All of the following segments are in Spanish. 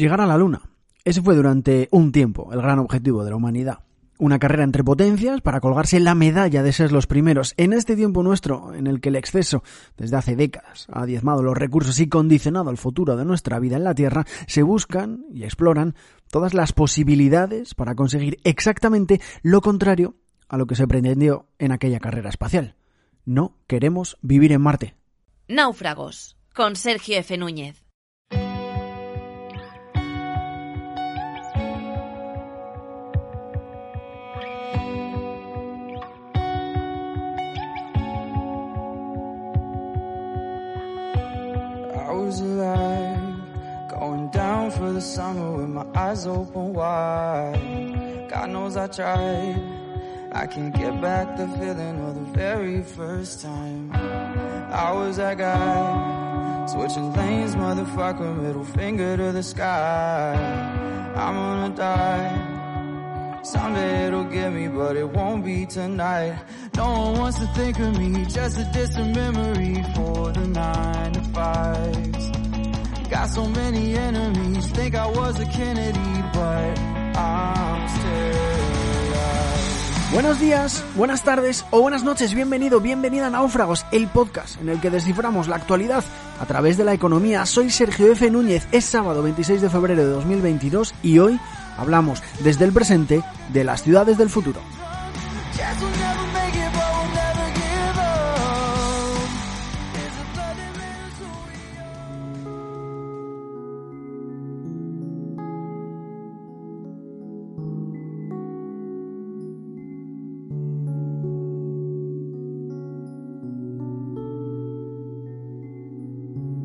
Llegar a la Luna. Ese fue durante un tiempo el gran objetivo de la humanidad. Una carrera entre potencias para colgarse la medalla de ser los primeros. En este tiempo nuestro, en el que el exceso, desde hace décadas, ha diezmado los recursos y condicionado el futuro de nuestra vida en la Tierra, se buscan y exploran todas las posibilidades para conseguir exactamente lo contrario a lo que se pretendió en aquella carrera espacial. No queremos vivir en Marte. Náufragos, con Sergio F. Núñez. The summer with my eyes open wide. God knows I tried. I can't get back the feeling of the very first time. I was that guy, switching lanes, motherfucker, middle finger to the sky. I'm gonna die. Someday it'll get me, but it won't be tonight. No one wants to think of me, just a distant memory for the nine to fives. Got so many enemies, think I was a Kennedy, but I'm still Buenos días, buenas tardes o buenas noches, bienvenido, bienvenida a Náufragos, el podcast en el que desciframos la actualidad a través de la economía. Soy Sergio F. Núñez, es sábado 26 de febrero de 2022 y hoy hablamos desde el presente de las ciudades del futuro.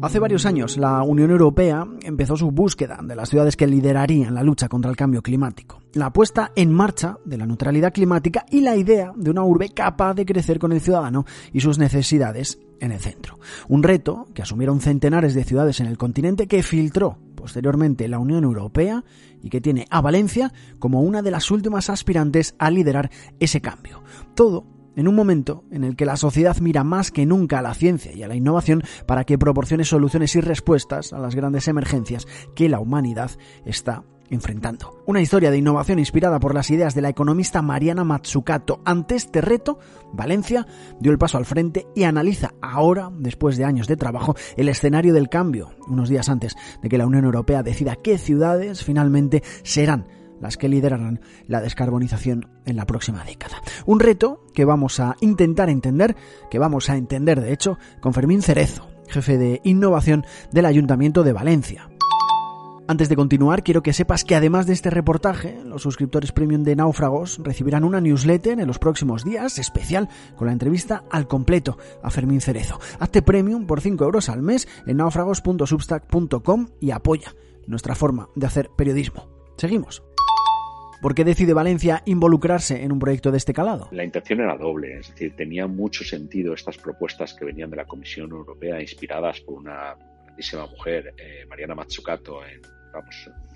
Hace varios años la Unión Europea empezó su búsqueda de las ciudades que liderarían la lucha contra el cambio climático, la puesta en marcha de la neutralidad climática y la idea de una urbe capaz de crecer con el ciudadano y sus necesidades en el centro. Un reto que asumieron centenares de ciudades en el continente que filtró posteriormente la Unión Europea y que tiene a Valencia como una de las últimas aspirantes a liderar ese cambio. Todo en un momento en el que la sociedad mira más que nunca a la ciencia y a la innovación para que proporcione soluciones y respuestas a las grandes emergencias que la humanidad está enfrentando. Una historia de innovación inspirada por las ideas de la economista Mariana Matsukato. Ante este reto, Valencia dio el paso al frente y analiza ahora, después de años de trabajo, el escenario del cambio, unos días antes de que la Unión Europea decida qué ciudades finalmente serán las que liderarán la descarbonización en la próxima década. Un reto que vamos a intentar entender, que vamos a entender de hecho, con Fermín Cerezo, jefe de innovación del Ayuntamiento de Valencia. Antes de continuar, quiero que sepas que además de este reportaje, los suscriptores premium de Náufragos recibirán una newsletter en los próximos días especial con la entrevista al completo a Fermín Cerezo. Hazte premium por 5 euros al mes en náufragos.substack.com y apoya nuestra forma de hacer periodismo. Seguimos. ¿Por qué decide Valencia involucrarse en un proyecto de este calado? La intención era doble, es decir, tenía mucho sentido estas propuestas que venían de la Comisión Europea inspiradas por una grandísima mujer, eh, Mariana Mazzucato, en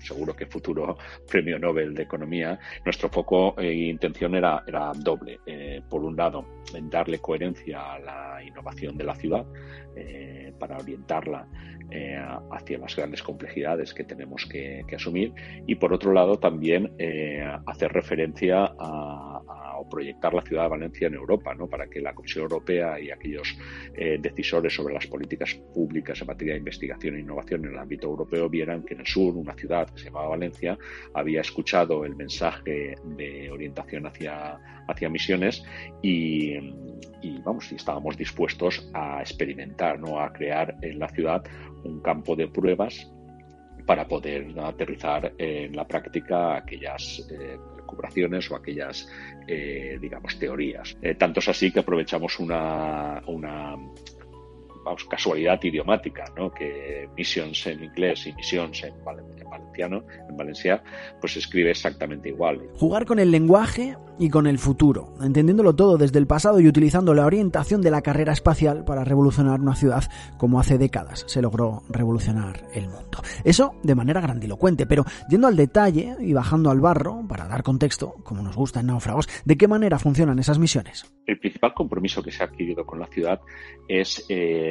seguro que futuro premio Nobel de Economía, nuestro foco e intención era, era doble. Eh, por un lado, en darle coherencia a la innovación de la ciudad eh, para orientarla hacia las grandes complejidades que tenemos que, asumir y por otro lado también hacer referencia a, proyectar la ciudad de Valencia en Europa, ¿no? para que la Comisión Europea y aquellos decisores sobre las políticas públicas en materia de investigación e innovación en el ámbito europeo vieran que en el sur una ciudad que se llamaba Valencia, había escuchado el mensaje de orientación hacia, hacia misiones y, vamos, y estábamos dispuestos a experimentar, ¿no? a crear en la ciudad un campo de pruebas para poder aterrizar en la práctica aquellas eh, o aquellas, eh, digamos, teorías. Eh, tanto es así que aprovechamos una, una vamos, casualidad idiomática, ¿no? que missions en inglés y missions en, valenciano, en valencia, pues se escribe exactamente igual. Jugar con el lenguaje y con el futuro, entendiéndolo todo desde el pasado y utilizando la orientación de la carrera espacial para revolucionar una ciudad como hace décadas se logró revolucionar el mundo. Eso de manera grandilocuente, pero yendo al detalle y bajando al barro, para dar contexto, como nos gusta en Náufragos, ¿de qué manera funcionan esas misiones? El principal compromiso que se ha adquirido con la ciudad es eh,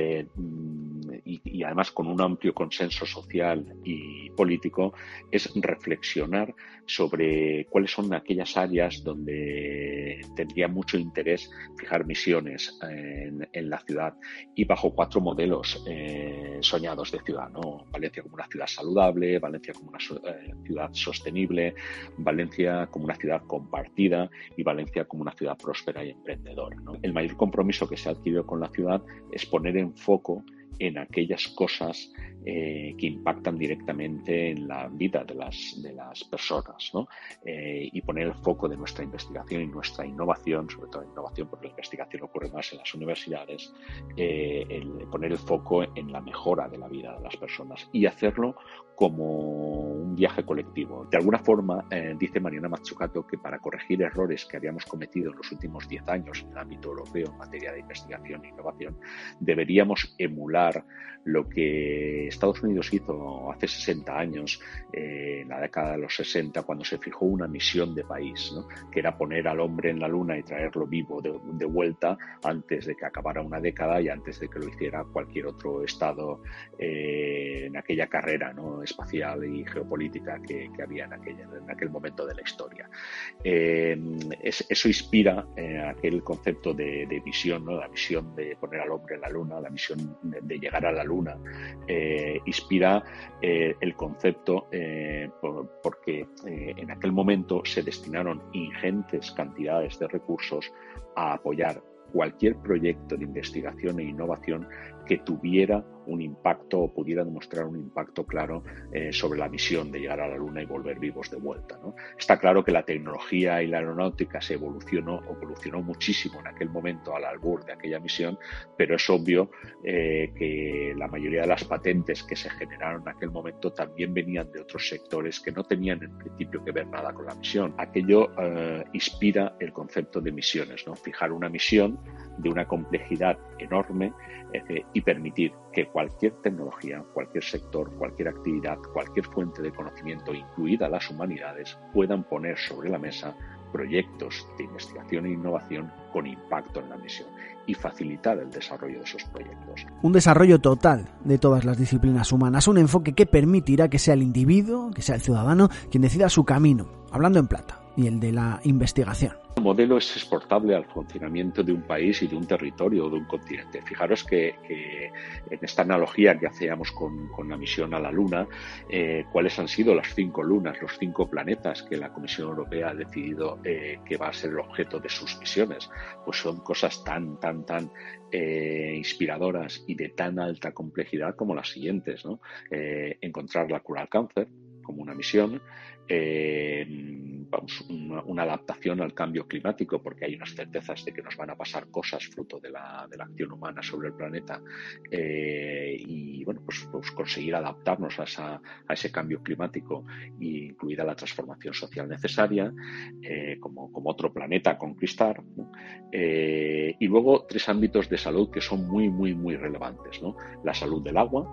y, además con un amplio consenso social y político es reflexionar sobre cuáles son aquellas áreas donde tendría mucho interés fijar misiones en, la ciudad y bajo cuatro modelos eh, soñados de ciudad. ¿no? Valencia como una ciudad saludable, Valencia como una eh, ciudad sostenible, Valencia como una ciudad compartida y Valencia como una ciudad próspera y emprendedora. El mayor compromiso que se ha adquirido con la ciudad es poner en foco en aquellas cosas eh, que impactan directamente en la vida de las, de las personas ¿no? Eh, y poner el foco de nuestra investigación y nuestra innovación, sobre todo innovación porque la investigación ocurre más en las universidades, eh, el poner el foco en la mejora de la vida de las personas y hacerlo como un viaje colectivo. De alguna forma, dice Mariana Mazzucato que para corregir errores que habíamos cometido en los últimos 10 años en el ámbito europeo en materia de investigación e innovación, deberíamos emular lo que Estados Unidos hizo hace 60 años, eh, en la década de los 60, cuando se fijó una misión de país, que era poner al hombre en la Luna y traerlo vivo de, vuelta antes de que acabara una década y antes de que lo hiciera cualquier otro Estado eh, en aquella carrera espacial y geopolítica que, había en, aquel momento de la historia. Eh, eso inspira aquel concepto de, de visión, ¿no? la visión de poner al hombre en la Luna, la misión de, llegar a la Luna inspira eh, el concepto eh, porque eh, en aquel momento se destinaron ingentes cantidades de recursos a apoyar cualquier proyecto de investigación e innovación que tuviera un impacto o pudiera demostrar un impacto claro eh, sobre la misión de llegar a la Luna y volver vivos de vuelta. Está claro que la tecnología y la aeronáutica se evolucionó, evolucionó muchísimo en aquel momento al albur de aquella misión, pero es obvio eh, que la mayoría de las patentes que se generaron en aquel momento también venían de otros sectores que no tenían en principio que ver nada con la misión. Aquello eh, inspira el concepto de misiones, ¿no? fijar una misión de una complejidad enorme y permitir que tecnología, cualquier sector, cualquier actividad, cualquier fuente de conocimiento, incluida las humanidades, puedan poner sobre la mesa proyectos de investigación e innovación con impacto en la misión y facilitar el desarrollo de esos proyectos. Un desarrollo total de todas las disciplinas humanas, un enfoque que permitirá que sea el individuo, que sea el ciudadano, quien decida su camino, hablando en plata, y el de la investigación. El modelo es exportable al funcionamiento de un país y de un territorio o de un continente. Fijaros que, en esta analogía que hacíamos con, la misión a la Luna, eh, cuáles han sido las cinco lunas, los cinco planetas que la Comisión Europea ha decidido eh, que va a ser el objeto de sus misiones, pues son cosas tan, tan, tan eh, inspiradoras y de tan alta complejidad como las siguientes. encontrar la cura al cáncer como una misión, vamos, una, adaptación al cambio climático, porque hay unas certezas de que nos van a pasar cosas fruto de la, de la acción humana sobre el planeta eh, y bueno, pues, pues, conseguir adaptarnos a, esa, a, ese cambio climático, incluida la transformación social necesaria, eh, como, como, otro planeta a conquistar. y luego tres ámbitos de salud que son muy, muy, muy relevantes. ¿no? La salud del agua,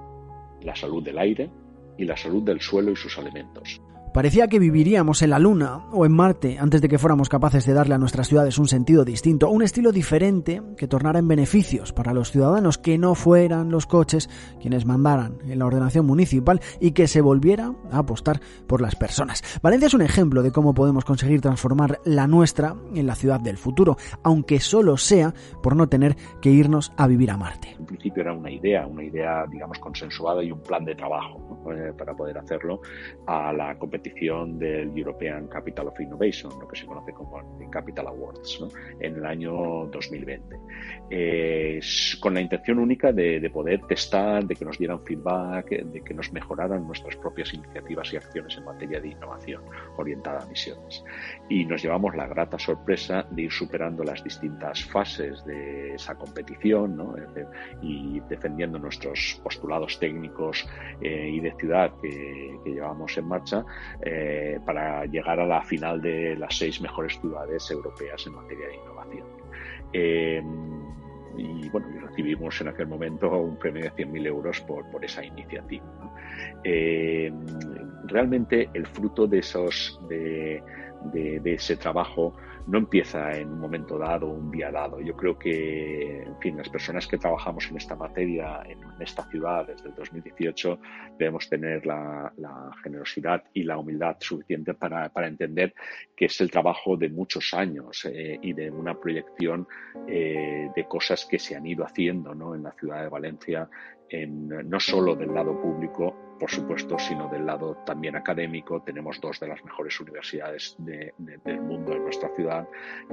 la salud del aire y la salud del suelo y sus alimentos. Parecía que viviríamos en la Luna o en Marte antes de que fuéramos capaces de darle a nuestras ciudades un sentido distinto, un estilo diferente que tornara en beneficios para los ciudadanos, que no fueran los coches quienes mandaran en la ordenación municipal y que se volviera a apostar por las personas. Valencia es un ejemplo de cómo podemos conseguir transformar la nuestra en la ciudad del futuro, aunque solo sea por no tener que irnos a vivir a Marte. En principio era una idea, una idea, digamos, consensuada y un plan de trabajo eh, para poder hacerlo a la competición del European Capital of Innovation, lo que se conoce como Capital Awards, en el año 2020, con la intención única de, poder testar, de que nos dieran feedback, de que nos mejoraran nuestras propias iniciativas y acciones en materia de innovación orientada a misiones. Y nos llevamos la grata sorpresa de ir superando las distintas fases de esa competición y defendiendo nuestros postulados técnicos eh, y de ciudad que, que llevamos en marcha eh, para llegar a la final de las seis mejores ciudades europeas en materia de innovación. Eh, y bueno, recibimos en aquel momento un premio de 100.000 euros por, por esa iniciativa. Eh, realmente el fruto de esos, de, ese trabajo no empieza en un momento dado, un día dado. Yo creo que, en fin, las personas que trabajamos en esta materia, en esta ciudad desde el 2018, debemos tener la, generosidad y la humildad suficiente para, entender que es el trabajo de muchos años eh, y de una proyección eh, de cosas que se han ido haciendo ¿no? en la ciudad de Valencia no solo del lado público, por supuesto, sino del lado también académico. Tenemos dos de las mejores universidades del mundo en nuestra ciudad,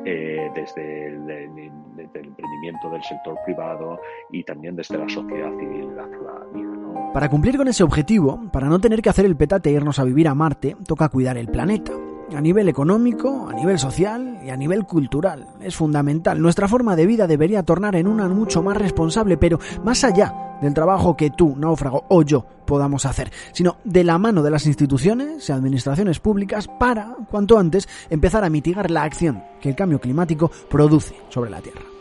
eh, desde, el, emprendimiento del sector privado y también desde la sociedad civil la ciudadanía. Para cumplir con ese objetivo, para no tener que hacer el petate e irnos a vivir a Marte, toca cuidar el planeta a nivel económico, a nivel social y a nivel cultural. Es fundamental. Nuestra forma de vida debería tornar en una mucho más responsable, pero más allá del trabajo que tú, náufrago, o yo podamos hacer, sino de la mano de las instituciones y administraciones públicas para, cuanto antes, empezar a mitigar la acción que el cambio climático produce sobre la Tierra.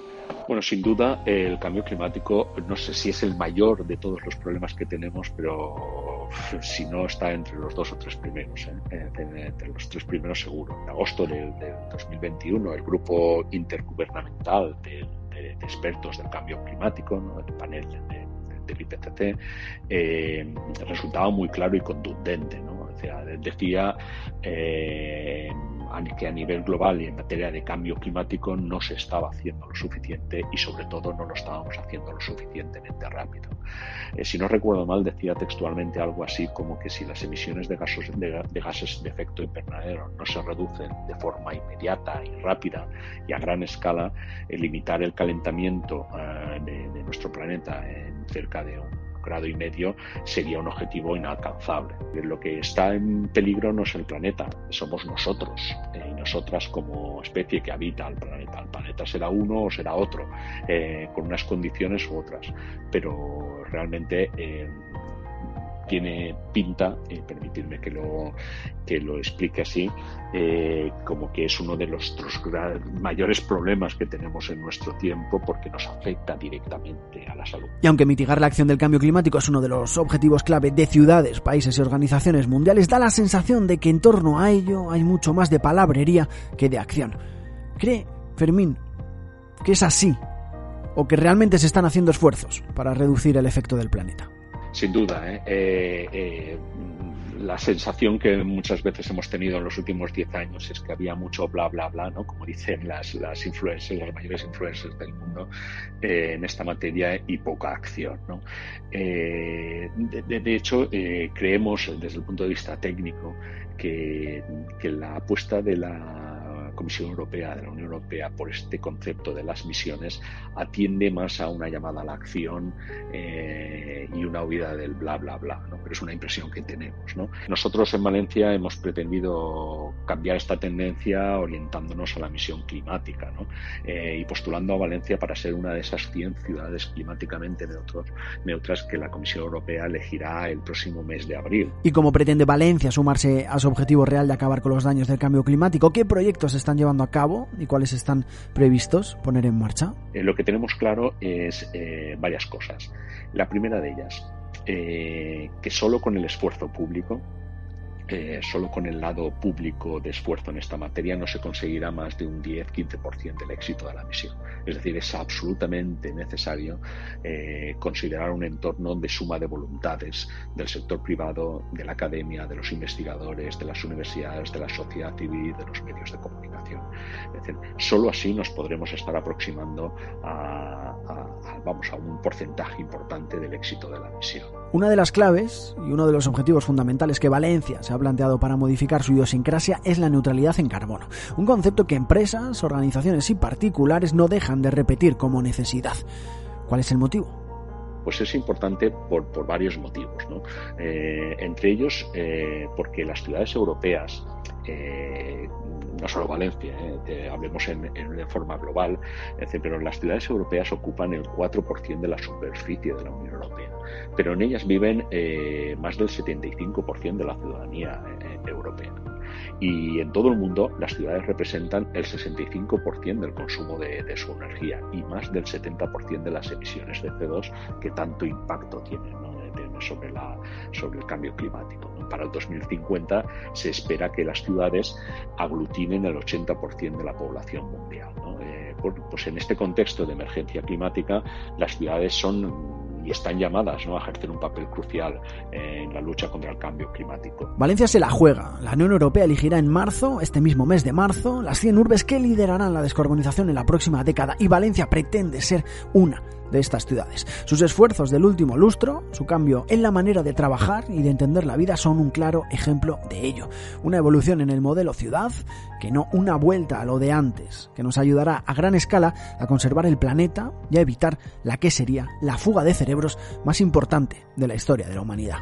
Bueno, sin duda el cambio climático no sé si es el mayor de todos los problemas que tenemos, pero si no está entre los dos o tres primeros, ¿eh? entre los tres primeros seguro. En agosto del, 2021 el grupo intergubernamental de, expertos del cambio climático, el panel del IPCC, eh, resultaba muy claro y contundente. ¿no? decía eh, que a nivel global y en materia de cambio climático no se estaba haciendo lo suficiente y sobre todo no lo estábamos haciendo lo suficientemente rápido. Eh, si no recuerdo mal, decía textualmente algo así como que si las emisiones de, gases de, efecto invernadero no se reducen de forma inmediata y rápida y a gran escala, limitar el calentamiento eh, de, nuestro planeta en cerca de un grado y medio sería un objetivo inalcanzable. Lo que está en peligro no es el planeta, somos nosotros eh, y nosotras como especie que habita el planeta. El planeta será uno o será otro, eh, con unas condiciones u otras, pero realmente eh, tiene pinta, y permitirme que lo, que lo explique así, eh, como que es uno de los, mayores problemas que tenemos en nuestro tiempo porque nos afecta directamente a la salud. Y aunque mitigar la acción del cambio climático es uno de los objetivos clave de ciudades, países y organizaciones mundiales, da la sensación de que en torno a ello hay mucho más de palabrería que de acción. ¿Cree, Fermín, que es así? ¿O que realmente se están haciendo esfuerzos para reducir el efecto del planeta? Sin duda, ¿eh? Eh, eh, la sensación que muchas veces hemos tenido en los últimos 10 años es que había mucho bla, bla, bla, ¿no? como dicen las, las influencers, las mayores influencers del mundo en esta materia y poca acción. ¿no? de, hecho, creemos desde el punto de vista técnico que la apuesta de la Comisión Europea, de la Unión Europea, por este concepto de las misiones, atiende más a una llamada a la acción eh, y una huida del bla, bla, bla. ¿no? Pero es una impresión que tenemos. ¿no? Nosotros en Valencia hemos pretendido cambiar esta tendencia orientándonos a la misión climática ¿no? Eh, y postulando a Valencia para ser una de esas 100 ciudades climáticamente neutros, neutras que la Comisión Europea elegirá el próximo mes de abril. ¿Y cómo pretende Valencia sumarse a su objetivo real de acabar con los daños del cambio climático? ¿Qué proyectos están llevando a cabo y cuáles están previstos poner en marcha? Eh, lo que tenemos claro es eh, varias cosas. La primera de ellas, eh, que solo con el esfuerzo público eh, solo con el lado público de esfuerzo en esta materia no se conseguirá más de un 10-15% del éxito de la misión. Es decir, es absolutamente necesario eh, considerar un entorno de suma de voluntades del sector privado, de la academia, de los investigadores, de las universidades, de la sociedad civil, de los medios de comunicación. Es decir, solo así nos podremos estar aproximando a, vamos, a un porcentaje importante del éxito de la misión. Una de las claves y uno de los objetivos fundamentales que Valencia se ha planteado para modificar su idiosincrasia es la neutralidad en carbono, un concepto que empresas, organizaciones y particulares no dejan de repetir como necesidad. ¿Cuál es el motivo? Pues es importante por, varios motivos, eh, entre ellos eh, porque las ciudades europeas eh, no solo Valencia, hablemos en, en, forma global, pero las ciudades europeas ocupan el 4% de la superficie de la Unión Europea, pero en ellas viven más del 75% de la ciudadanía europea. Y en todo el mundo las ciudades representan el 65% del consumo de, su energía y más del 70% de las emisiones de CO2 que tanto impacto tienen sobre, la, sobre el cambio climático. Para el 2050 se espera que las ciudades aglutinen el 80% de la población mundial. Eh, pues en este contexto de emergencia climática, las ciudades son y están llamadas ¿no? a ejercer un papel crucial en la lucha contra el cambio climático. Valencia se la juega. La Unión Europea elegirá en marzo, este mismo mes de marzo, las 100 urbes que liderarán la descarbonización en la próxima década y Valencia pretende ser una de estas ciudades. Sus esfuerzos del último lustro, su cambio en la manera de trabajar y de entender la vida son un claro ejemplo de ello. Una evolución en el modelo ciudad, que no una vuelta a lo de antes, que nos ayudará a gran escala a conservar el planeta y a evitar la que sería la fuga de más importante de la historia de la humanidad.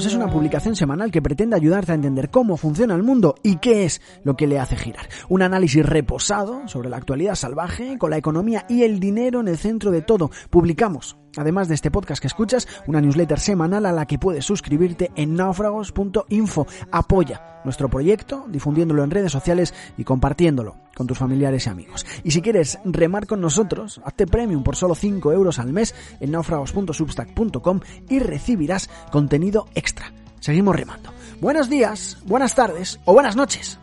Náufragos es una publicación semanal que pretende ayudarte a entender cómo funciona el mundo y qué es lo que le hace girar. Un análisis reposado sobre la actualidad salvaje, con la economía y el dinero en el centro de todo. Publicamos Además de este podcast que escuchas, una newsletter semanal a la que puedes suscribirte en náufragos.info. Apoya nuestro proyecto difundiéndolo en redes sociales y compartiéndolo con tus familiares y amigos. Y si quieres remar con nosotros, hazte premium por solo 5 euros al mes en náufragos.substack.com y recibirás contenido extra. Seguimos remando. Buenos días, buenas tardes o buenas noches.